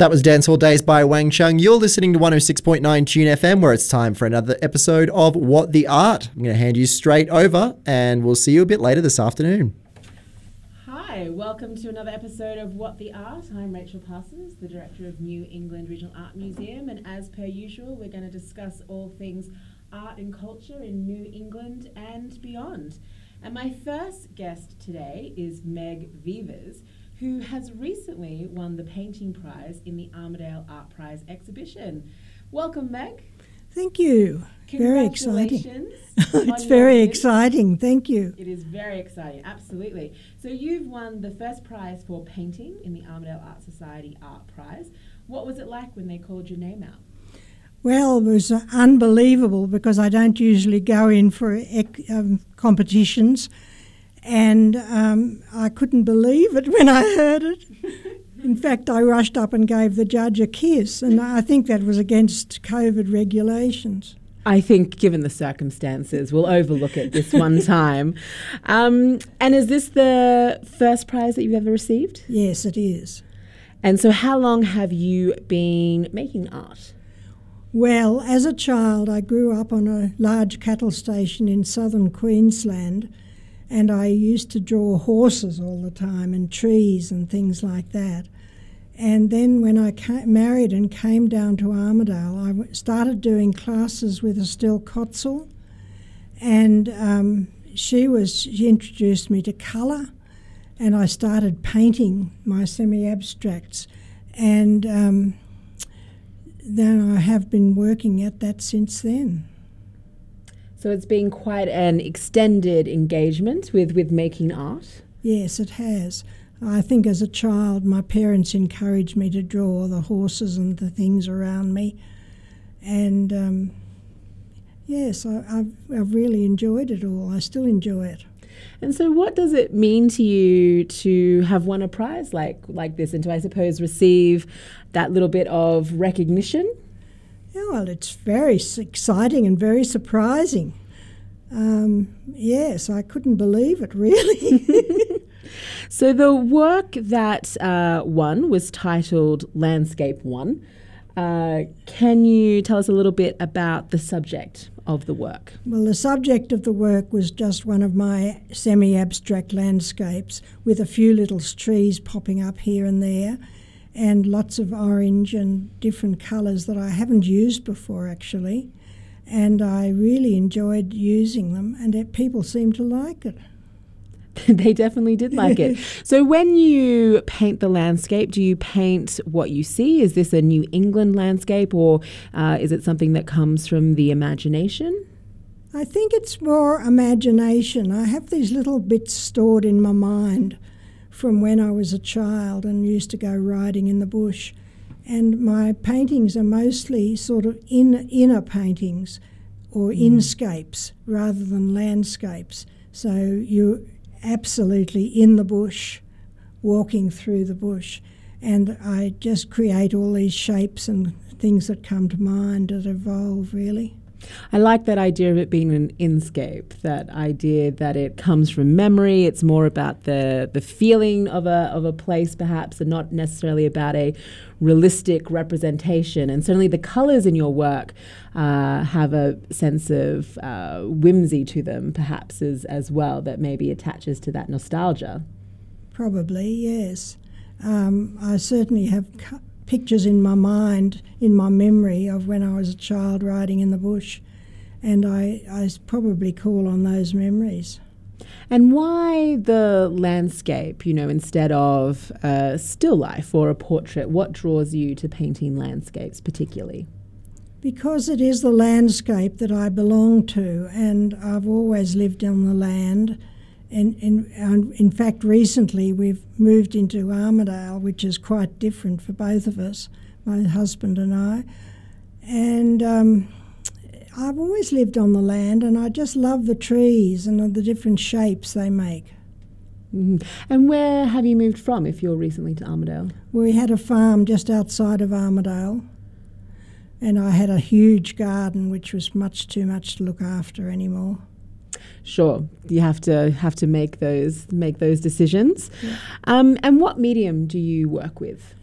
That was Dancehall Days by Wang Chung. You're listening to 106.9 Tune FM, where it's time for another episode of What the Art. I'm going to hand you straight over, and we'll see you a bit later this afternoon. Hi, welcome to another episode of What the Art. I'm Rachael Parsons, the director of New England Regional Art Museum, and as per usual, we're going to discuss all things art and culture in New England and beyond. And my first guest today is Meg Vivers who has recently won the painting prize in the Armidale Art Prize exhibition. Welcome, Meg. Thank you. Very exciting. it's very exciting. Thank you. It is very exciting, absolutely. So, you've won the first prize for painting in the Armidale Art Society Art Prize. What was it like when they called your name out? Well, it was unbelievable because I don't usually go in for um, competitions and um, I couldn't believe it when I heard it. In fact, I rushed up and gave the judge a kiss, and I think that was against COVID regulations. I think, given the circumstances, we'll overlook it this one time. Um, and is this the first prize that you've ever received? Yes, it is. And so, how long have you been making art? Well, as a child, I grew up on a large cattle station in southern Queensland and I used to draw horses all the time and trees and things like that. And then when I came, married and came down to Armidale, I started doing classes with Estelle Kotzel, and um, she was she introduced me to colour, and I started painting my semi-abstracts, and um, then I have been working at that since then. So it's been quite an extended engagement with, with making art. Yes, it has. I think as a child, my parents encouraged me to draw the horses and the things around me. And um, yes, I, have I've really enjoyed it all. I still enjoy it. And so, what does it mean to you to have won a prize like, like this and to, I suppose, receive that little bit of recognition? Yeah, well, it's very exciting and very surprising. Um, yes, I couldn't believe it, really. so, the work that uh, won was titled Landscape One. Uh, can you tell us a little bit about the subject of the work? Well, the subject of the work was just one of my semi abstract landscapes with a few little trees popping up here and there and lots of orange and different colours that I haven't used before actually. And I really enjoyed using them, and it, people seemed to like it. they definitely did like it. So, when you paint the landscape, do you paint what you see? Is this a New England landscape, or uh, is it something that comes from the imagination? I think it's more imagination. I have these little bits stored in my mind from when I was a child and used to go riding in the bush. And my paintings are mostly sort of in, inner paintings or mm. inscapes rather than landscapes. So you're absolutely in the bush, walking through the bush. And I just create all these shapes and things that come to mind that evolve, really. I like that idea of it being an inscape, that idea that it comes from memory. It's more about the, the feeling of a, of a place, perhaps, and not necessarily about a realistic representation. And certainly the colors in your work uh, have a sense of uh, whimsy to them, perhaps, as, as well, that maybe attaches to that nostalgia. Probably, yes. Um, I certainly have pictures in my mind, in my memory of when I was a child riding in the bush, and I, I probably call on those memories. And why the landscape, you know, instead of a still life or a portrait? What draws you to painting landscapes particularly? Because it is the landscape that I belong to, and I've always lived on the land and, and, in fact, recently we've moved into Armidale, which is quite different for both of us, my husband and I. And um, I've always lived on the land, and I just love the trees and the different shapes they make. Mm-hmm. And where have you moved from if you're recently to Armidale? We had a farm just outside of Armidale, and I had a huge garden which was much too much to look after anymore sure you have to have to make those make those decisions yeah. um, and what medium do you work with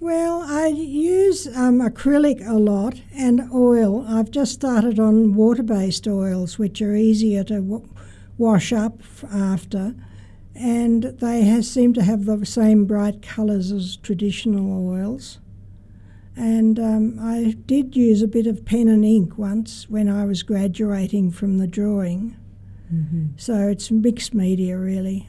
Well, I use um, acrylic a lot and oil. I've just started on water based oils, which are easier to w- wash up after, and they has, seem to have the same bright colours as traditional oils. And um, I did use a bit of pen and ink once when I was graduating from the drawing. Mm-hmm. So it's mixed media, really.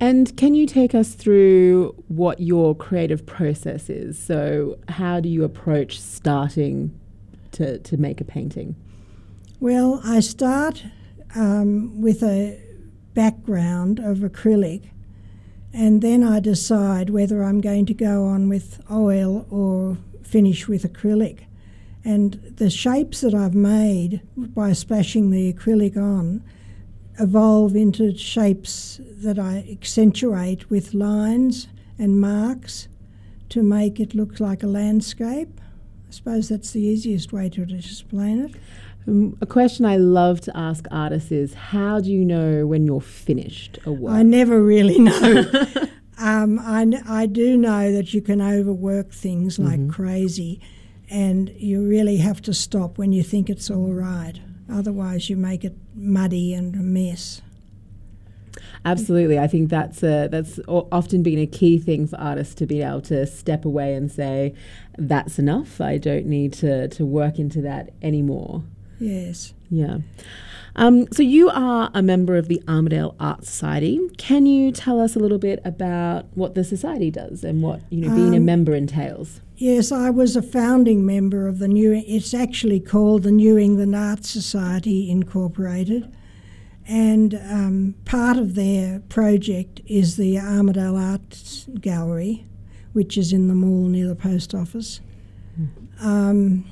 And can you take us through what your creative process is? So, how do you approach starting to, to make a painting? Well, I start um, with a background of acrylic, and then I decide whether I'm going to go on with oil or finish with acrylic. And the shapes that I've made by splashing the acrylic on evolve into shapes that I accentuate with lines and marks to make it look like a landscape. I suppose that's the easiest way to explain it. Um, a question I love to ask artists is how do you know when you're finished a work? I never really know. um, I, I do know that you can overwork things like Mhm. crazy, and you really have to stop when you think it's all right. Otherwise, you make it muddy and a mess. Absolutely, I think that's a, that's often been a key thing for artists to be able to step away and say, "That's enough. I don't need to to work into that anymore." Yes. Yeah. Um, so you are a member of the Armidale Art Society. Can you tell us a little bit about what the society does and what you know being a Um, member entails? Yes, I was a founding member of the new. It's actually called the New England Art Society Incorporated, and um, part of their project is the Armidale Arts Gallery, which is in the mall near the post office. Um,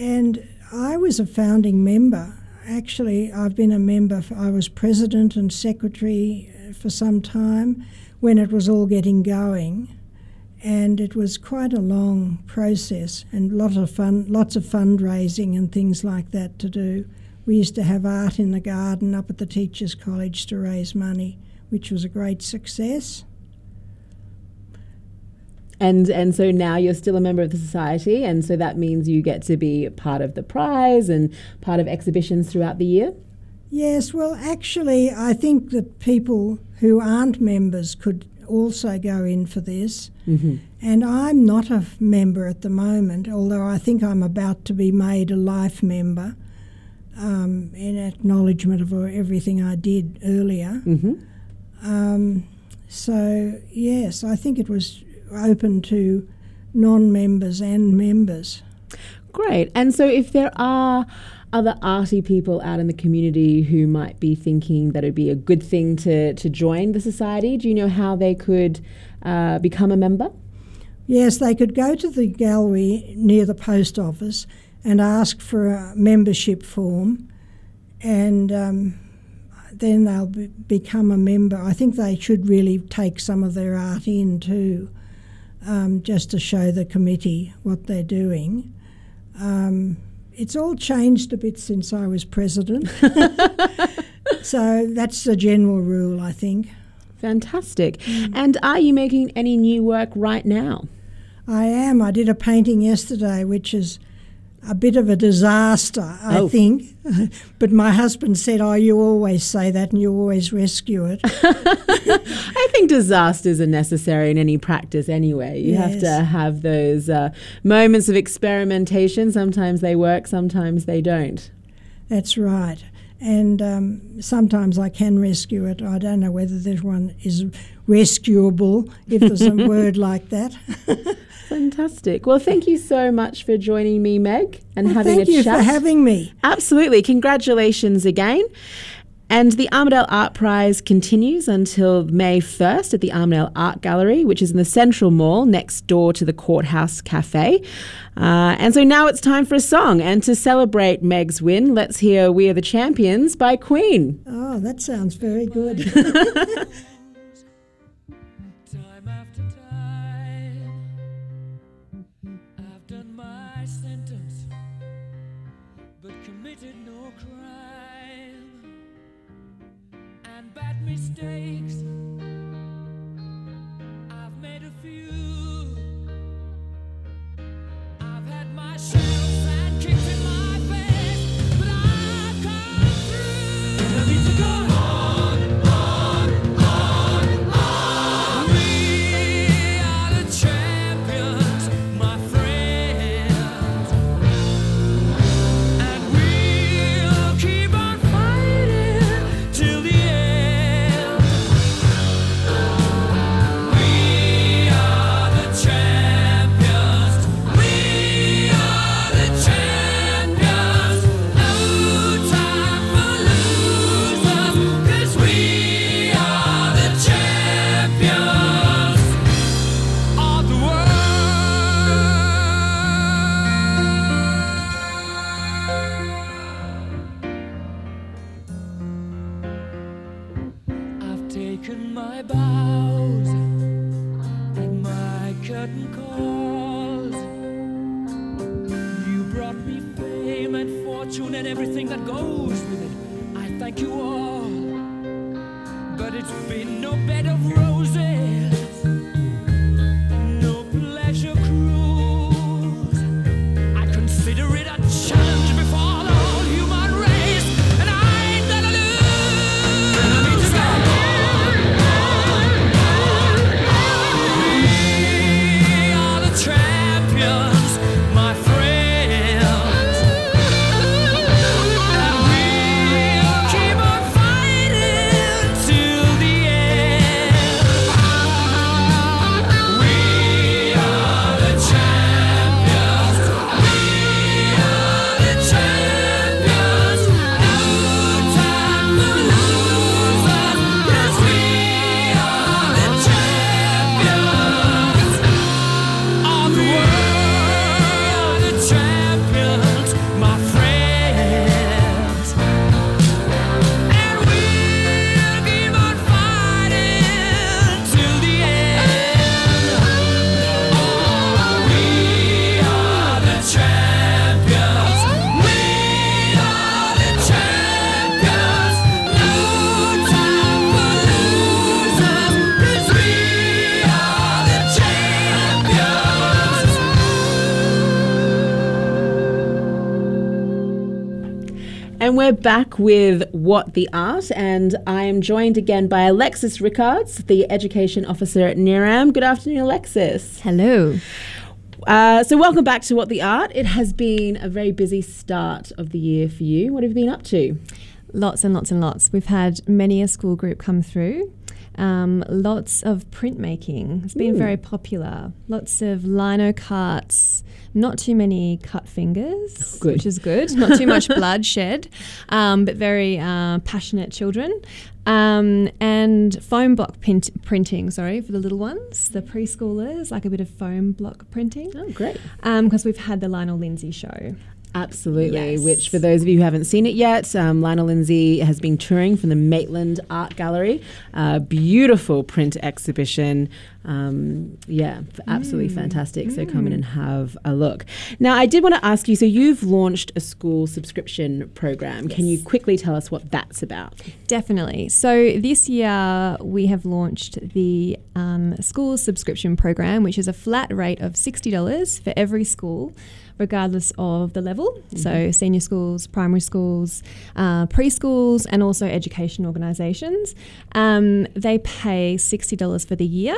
and I was a founding member. Actually, I've been a member. For, I was president and secretary for some time when it was all getting going and it was quite a long process and lot of fun, lots of fundraising and things like that to do. We used to have art in the garden up at the Teachers College to raise money, which was a great success. And and so now you're still a member of the society, and so that means you get to be part of the prize and part of exhibitions throughout the year. Yes, well, actually, I think that people who aren't members could also go in for this. Mm-hmm. And I'm not a member at the moment, although I think I'm about to be made a life member um, in acknowledgement of everything I did earlier. Mm-hmm. Um, so, yes, I think it was open to non members and members. Great. And so if there are other arty people out in the community who might be thinking that it'd be a good thing to, to join the society, do you know how they could uh, become a member? Yes, they could go to the gallery near the post office and ask for a membership form, and um, then they'll be, become a member. I think they should really take some of their art in too, um, just to show the committee what they're doing. Um, it's all changed a bit since I was president. so that's the general rule, I think. Fantastic. Mm. And are you making any new work right now? I am. I did a painting yesterday, which is a bit of a disaster, I Oh. think. but my husband said, Oh, you always say that and you always rescue it. I think disasters are necessary in any practice anyway. You have to have those uh, moments of experimentation. Sometimes they work, sometimes they don't. That's right. And um, sometimes I can rescue it. I don't know whether this one is rescuable, if there's a word like that. Fantastic. Well, thank you so much for joining me, Meg, and Well, having thank you for having me. Absolutely. Congratulations again. And the Armidale Art Prize continues until May 1st at the Armidale Art Gallery, which is in the Central Mall next door to the Courthouse Cafe. Uh, and so now it's time for a song. And to celebrate Meg's win, let's hear We Are the Champions by Queen. Oh, that sounds very good. And we're back with What the Art, and I am joined again by Alexis Rickards, the Education Officer at NERAM. Good afternoon, Alexis. Hello. Uh, so, welcome back to What the Art. It has been a very busy start of the year for you. What have you been up to? Lots and lots and lots. We've had many a school group come through. Um, lots of printmaking. It's been very popular. Lots of lino cuts. Not too many cut fingers, Good. which is good. Not too much blood shed, um, but very uh, passionate children. Um, and foam block pint- printing, sorry, for the little ones, the preschoolers, like a bit of foam block printing. Oh, great. Because we've had the Lionel Lindsay show. Absolutely. Yes. Which, for those of you who haven't seen it yet, um, Lionel Lindsay has been touring from the Maitland Art Gallery. Uh, beautiful print exhibition. Um, yeah, absolutely fantastic. So come in and have a look. Now, I did want to ask you so you've launched a school subscription program. Can you quickly tell us what that's about? Definitely. So this year we have launched the um, school subscription program, which is a flat rate of $60 for every school, regardless of the level. So senior schools, primary schools, uh, preschools, and also education organisations. Um, they pay $60 for the year.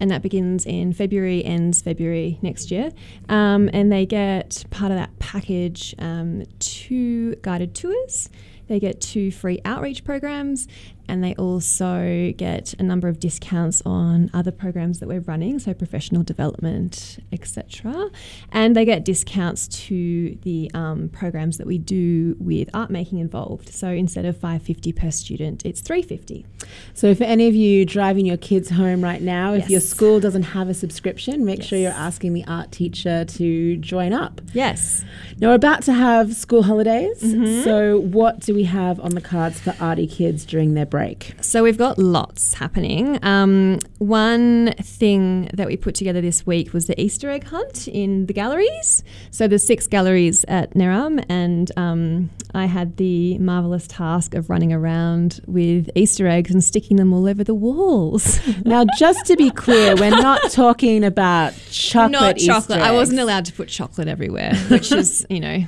And that begins in February, ends February next year. Um, and they get part of that package um, two guided tours, they get two free outreach programs, and they also get a number of discounts on other programs that we're running, so professional development, etc. And they get discounts to the um, programs that we do with art making involved. So instead of 550 per student, it's 350. So, for any of you driving your kids home right now, if your school doesn't have a subscription, make sure you're asking the art teacher to join up. Yes. Now we're about to have school holidays. Mm-hmm. So what do we have on the cards for arty kids during their break? So we've got lots happening. Um, one thing that we put together this week was the Easter egg hunt in the galleries. So there's six galleries at Neram, and um, I had the marvelous task of running around with Easter eggs and sticking them all over the walls. Now, just to be clear, we're not talking about chocolate. Not chocolate. I wasn't allowed to put chocolate everywhere, which is, you know,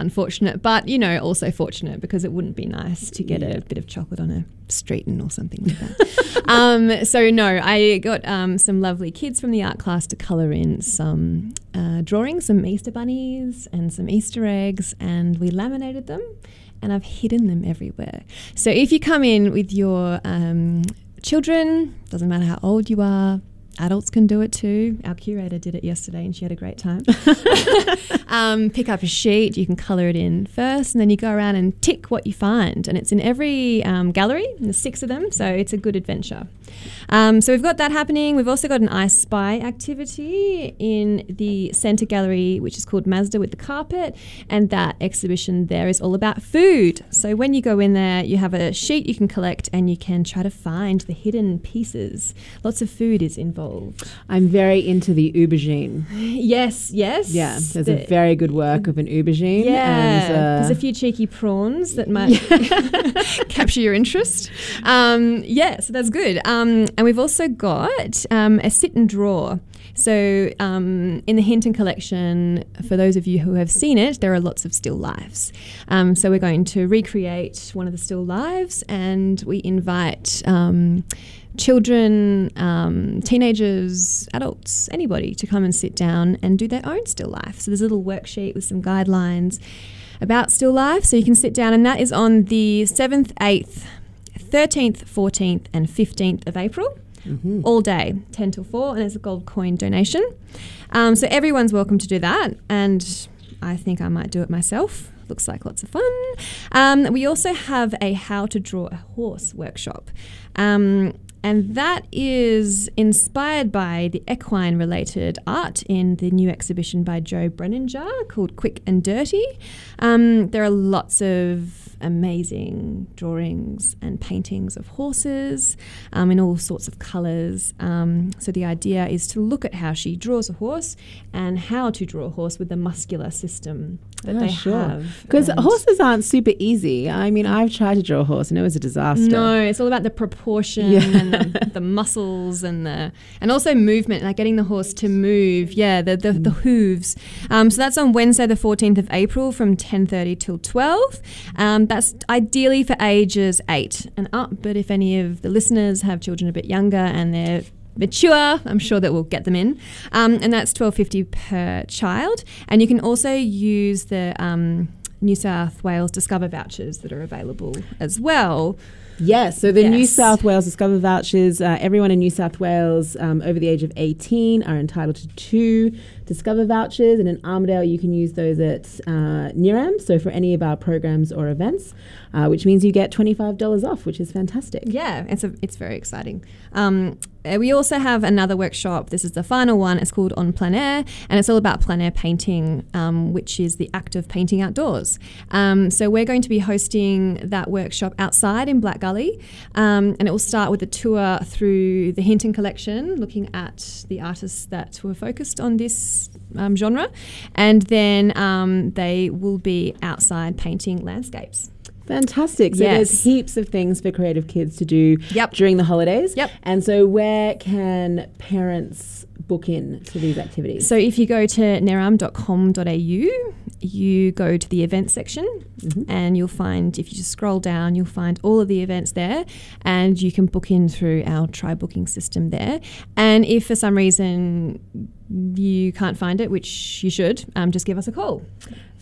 unfortunate, but you know, also fortunate because it wouldn't be nice to get a bit of chocolate on a streeton or something like that. um, so no, I got um, some lovely kids from the art class to colour in some uh, drawings, some Easter bunnies and some Easter eggs, and we laminated them. And I've hidden them everywhere. So if you come in with your um, children, doesn't matter how old you are, adults can do it too. Our curator did it yesterday and she had a great time. um, pick up a sheet, you can colour it in first, and then you go around and tick what you find. And it's in every um, gallery, and there's six of them, so it's a good adventure. Um, so we've got that happening. We've also got an I Spy activity in the centre gallery, which is called Mazda with the carpet, and that exhibition there is all about food. So when you go in there, you have a sheet you can collect, and you can try to find the hidden pieces. Lots of food is involved involved? I'm very into the aubergine. Yes, yes. Yeah, there's The- a very good work of an aubergine. Yeah, and, uh, there's a few cheeky prawns that might capture your interest. Um, yeah, so that's good. Um, and we've also got um, a sit and draw. So um, in the Hinton collection, for those of you who have seen it, there are lots of still lives. Um, so we're going to recreate one of the still lives, and we invite. Um, Children, um, teenagers, adults, anybody to come and sit down and do their own still life. So there's a little worksheet with some guidelines about still life. So you can sit down, and that is on the 7th, 8th, 13th, 14th, and 15th of April, all day, 10 till 4, and it's a gold coin donation. Um, so everyone's welcome to do that, and I think I might do it myself. Looks like lots of fun. Um, we also have a how to draw a horse workshop. Um, and that is inspired by the equine related art in the new exhibition by Joe Brenninger called Quick and Dirty. Um, there are lots of amazing drawings and paintings of horses um, in all sorts of colours. Um, so the idea is to look at how she draws a horse and how to draw a horse with the muscular system that Oh, they sure. have. Because horses aren't super easy. I mean, I've tried to draw a horse and it was a disaster. No, it's all about the proportion Yeah. and the, the muscles and the and also movement, like getting the horse to move. Yeah, the the, the hooves. Um, so that's on Wednesday, the fourteenth of April, from ten thirty till twelve. Um, that's ideally for ages eight and up. But if any of the listeners have children a bit younger and they're mature, I'm sure that we'll get them in. Um, and that's twelve fifty per child. And you can also use the um, New South Wales Discover vouchers that are available as well. Yes, so the New South Wales Discover vouchers, uh, everyone in New South Wales um, over the age of 18 are entitled to two Discover vouchers. And in Armidale, you can use those at uh, Neram, so for any of our programs or events, uh, which means you get $25 off, which is fantastic. Yeah, it's a, it's very exciting. Um, uh, we also have another workshop. This is the final one. It's called On Plein Air, and it's all about plein air painting, um, which is the act of painting outdoors. Um, so we're going to be hosting that workshop outside in Black Gully, um, and it will start with a tour through the Hinton collection, looking at the artists that were focused on this um, genre, and then um, they will be outside painting landscapes. Fantastic. So there's heaps of things for creative kids to do Yep. during the holidays. Yep. And so where can parents book in to these activities? So if you go to neram.com.au, you go to the events section and you'll find, if you just scroll down, you'll find all of the events there and you can book in through our TryBooking system there. And if for some reason you can't find it, which you should, um, just give us a call.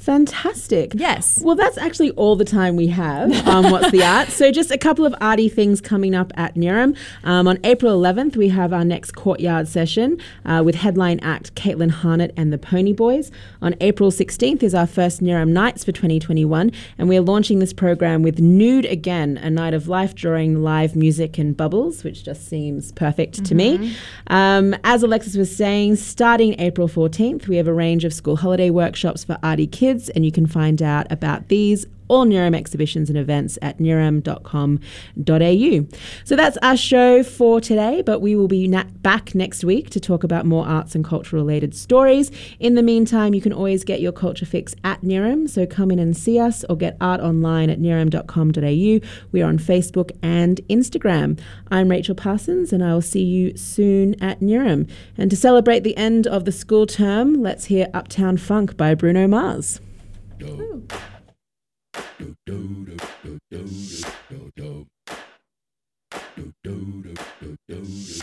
Fantastic. Yes. Well, that's actually all the time we have on What's the Art. So, just a couple of arty things coming up at Neram. Um, on April 11th, we have our next courtyard session uh, with headline act Caitlin Harnett and the Pony Boys. On April 16th is our first Neram Nights for 2021, and we're launching this program with Nude Again, a night of life drawing, live music, and bubbles, which just seems perfect to me. Um, as Alexis was saying, starting April 14th, we have a range of school holiday workshops for arty kids, and you can find out about these all Neram exhibitions and events at neram.com.au. So that's our show for today, but we will be na- back next week to talk about more arts and cultural related stories. In the meantime, you can always get your culture fix at Neram, so come in and see us or get art online at neram.com.au. We are on Facebook and Instagram. I'm Rachael Parsons, and I will see you soon at Neram. And to celebrate the end of the school term, let's hear Uptown Funk by Bruno Mars. This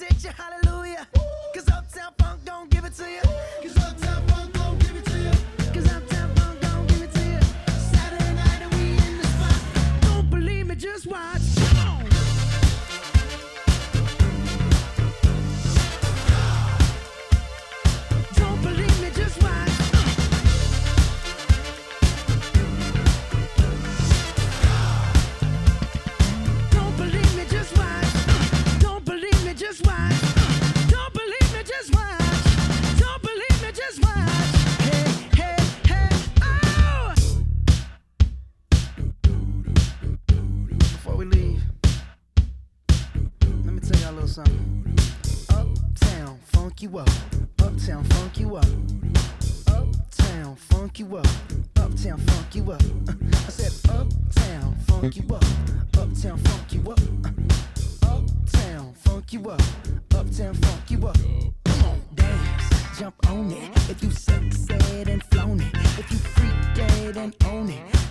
sit hallelujah. Cause Uptown Funk don't give it to you. funk you up. Uptown funk you up. Uptown funk you up. Uptown funk you up. Uh, I said uptown funk you up. Uptown funk you up. Uh, uptown funk you up. Uptown funk you up. Come on, dance, jump on it. If you suck, said and flown it. If you freak dead and own it.